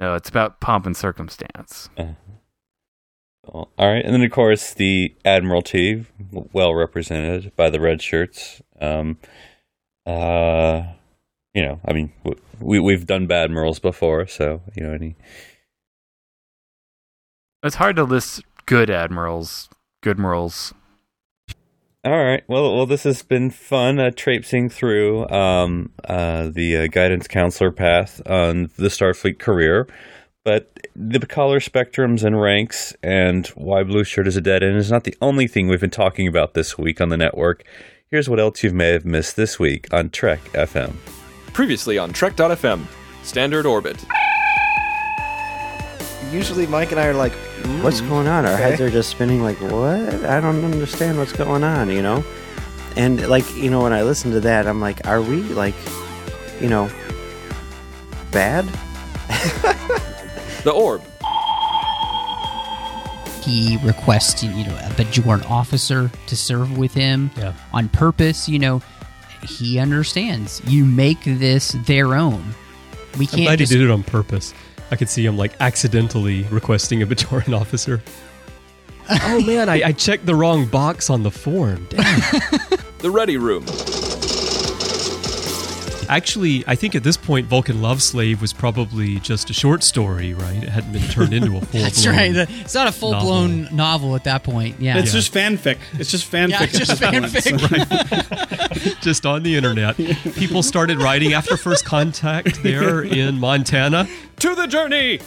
No, it's about pomp and circumstance. Well, All right, and then of course the Admiralty, well represented by the red shirts. Um, uh, you know, I mean, we we've done bad admirals before, so you know any. It's hard to list good admirals, good admirals. All right. Well, well, this has been fun uh, traipsing through um, uh, the uh, guidance counselor path on the Starfleet career. But the color spectrums and ranks and why Blue Shirt is a dead end is not the only thing we've been talking about this week on the network. Here's what else you may have missed this week on Trek FM. Previously on Trek.fm, Standard Orbit. Usually Mike and I are like, what's mm, going on? Our heads are just spinning like, what? I don't understand what's going on, you know? And like, you know, when I listen to that, I'm like, are we like, you know, bad? The Orb. he requests you know uh, a Bajoran officer to serve with him Yeah. on purpose. You know, he understands. You make this their own. We I'm can't glad just he did it on purpose. I could see him like accidentally requesting a Bajoran officer. oh man, I, I checked the wrong box on the form. Damn. The Ready Room. Actually, I think at this point, Vulcan Love Slave was probably just a short story, right? It hadn't been turned into a full. That's right. It's not a full blown novel. at that point. Yeah. it's Yeah. just fanfic. It's just fanfic. Yeah, at just this point. fanfic. just on the internet. People started writing after first contact there in Montana. To the Journey!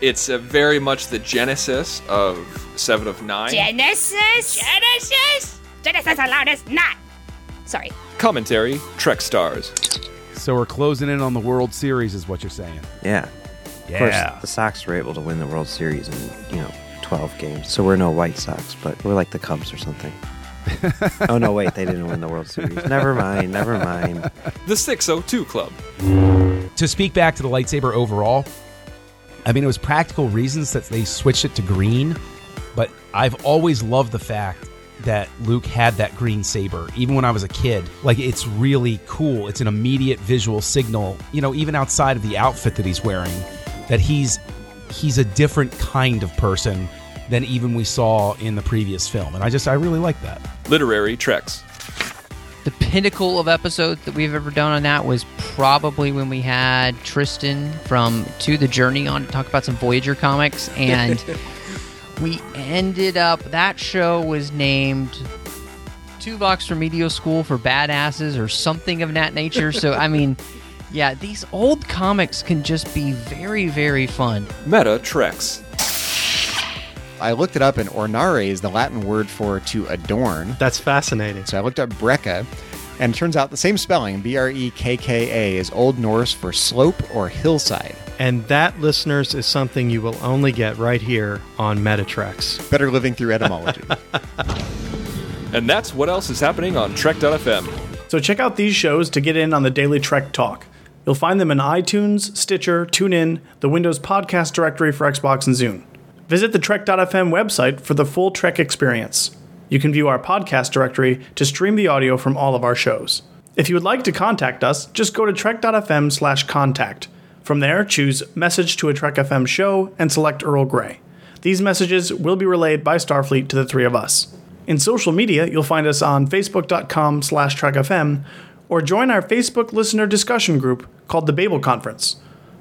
It's uh, very much the genesis of Seven of Nine. Genesis? Genesis? Genesis allowed us not. Sorry. Commentary, Trek Stars. So we're closing in on the World Series, is what you're saying. Yeah. Of course, the Sox were able to win the World Series in, you know, 12 games. So we're no White Sox, but we're like the Cubs or something. oh, no, wait, they didn't win the World Series. Never mind, never mind. The 602 Club. To speak back to the lightsaber overall, I mean, it was practical reasons that they switched it to green, but I've always loved the fact that Luke had that green saber, even when I was a kid. Like, it's really cool. It's an immediate visual signal, you know, even outside of the outfit that he's wearing, that he's he's a different kind of person than even we saw in the previous film. And I just I really like that. Literary Treks. The pinnacle of episodes that we've ever done on that was probably when we had Tristan from To the Journey on to talk about some Voyager comics. And we ended up, that show was named Two Box Remedial School for Badasses or something of that nature. So, I mean, yeah, these old comics can just be very, very fun. Meta Treks. I looked it up, and ornare is the Latin word for to adorn. That's fascinating. So I looked up Brekka, and it turns out the same spelling, B R E K K A, is Old Norse for slope or hillside. And that, listeners, is something you will only get right here on Meta Treks. Better living through etymology. And that's what else is happening on Trek.fm. So check out these shows to get in on the daily Trek talk. You'll find them in iTunes, Stitcher, TuneIn, the Windows Podcast Directory for Xbox and Zune. Visit the Trek.fm website for the full Trek experience. You can view our podcast directory to stream the audio from all of our shows. If you would like to contact us, just go to trek.fm slash contact. From there, choose Message to a Trek FM show and select Earl Grey. These messages will be relayed by Starfleet to the three of us. In social media, you'll find us on facebook.com slash trekfm or join our Facebook listener discussion group called the Babel Conference.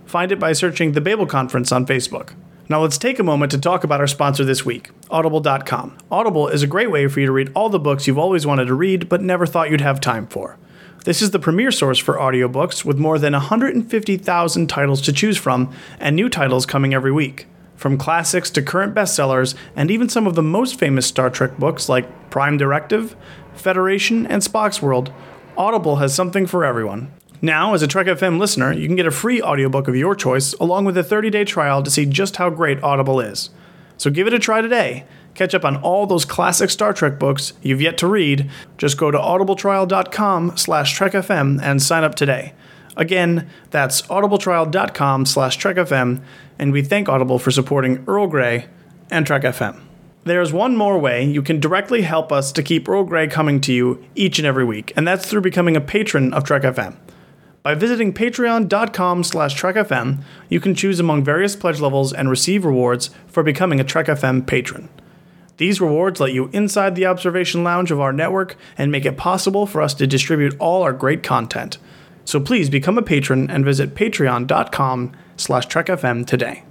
Find it by searching the Babel Conference on Facebook. Now let's take a moment to talk about our sponsor this week, Audible.com. Audible is a great way for you to read all the books you've always wanted to read but never thought you'd have time for. This is the premier source for audiobooks with more than 150,000 titles to choose from and new titles coming every week. From classics to current bestsellers and even some of the most famous Star Trek books like Prime Directive, Federation, and Spock's World, Audible has something for everyone. Now, as a Trek FM listener, you can get a free audiobook of your choice along with a 30-day trial to see just how great Audible is. So give it a try today. Catch up on all those classic Star Trek books you've yet to read. Just go to audibletrial.com slash trekfm and sign up today. Again, that's audibletrial.com slash trekfm, and we thank Audible for supporting Earl Grey and Trek FM. There's one more way you can directly help us to keep Earl Grey coming to you each and every week, and that's through becoming a patron of Trek FM. By visiting patreon.com slash trekfm, you can choose among various pledge levels and receive rewards for becoming a Trek FM patron. These rewards let you inside the observation lounge of our network and make it possible for us to distribute all our great content. So please become a patron and visit patreon.com slash trekfm today.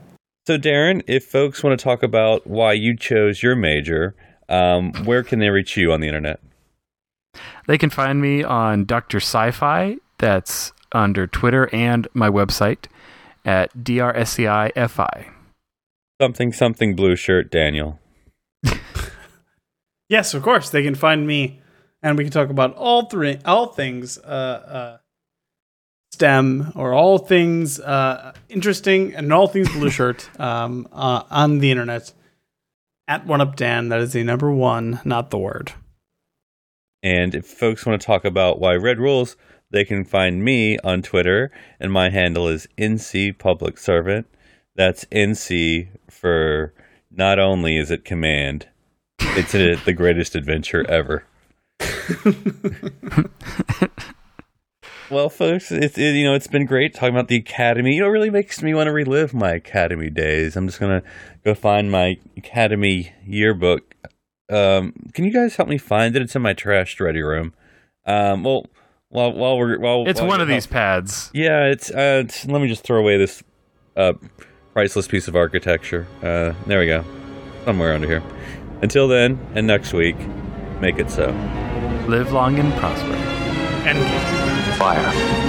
So, Darren, if folks want to talk about why you chose your major, um, where can they reach you on the internet? They can find me on Dr. Sci-Fi. That's under Twitter and my website at DRSCIFI. Something, something blue shirt, Daniel. Yes, of course. They can find me and we can talk about all three all things uh, uh, STEM or all things uh, interesting and all things blue shirt um, uh, on the internet at one up Dan. That is the number one, not the word. And if folks want to talk about why Red rules, they can find me on Twitter, and my handle is NC Public Servant. That's NC for not only is it command, it's the greatest adventure ever. well, folks, it's it, you know it's been great talking about the academy. You know, it really makes me want to relive my academy days. I'm just gonna go find my academy yearbook. Um, can you guys help me find it? It's in my trash ready room. Um, well, while while we're while It's while one of these help- pads. Yeah, it's, uh, it's. Let me just throw away this uh, priceless piece of architecture. Uh, there we go, somewhere under here. Until then, and next week, make it so. Live long and prosper. And Fire.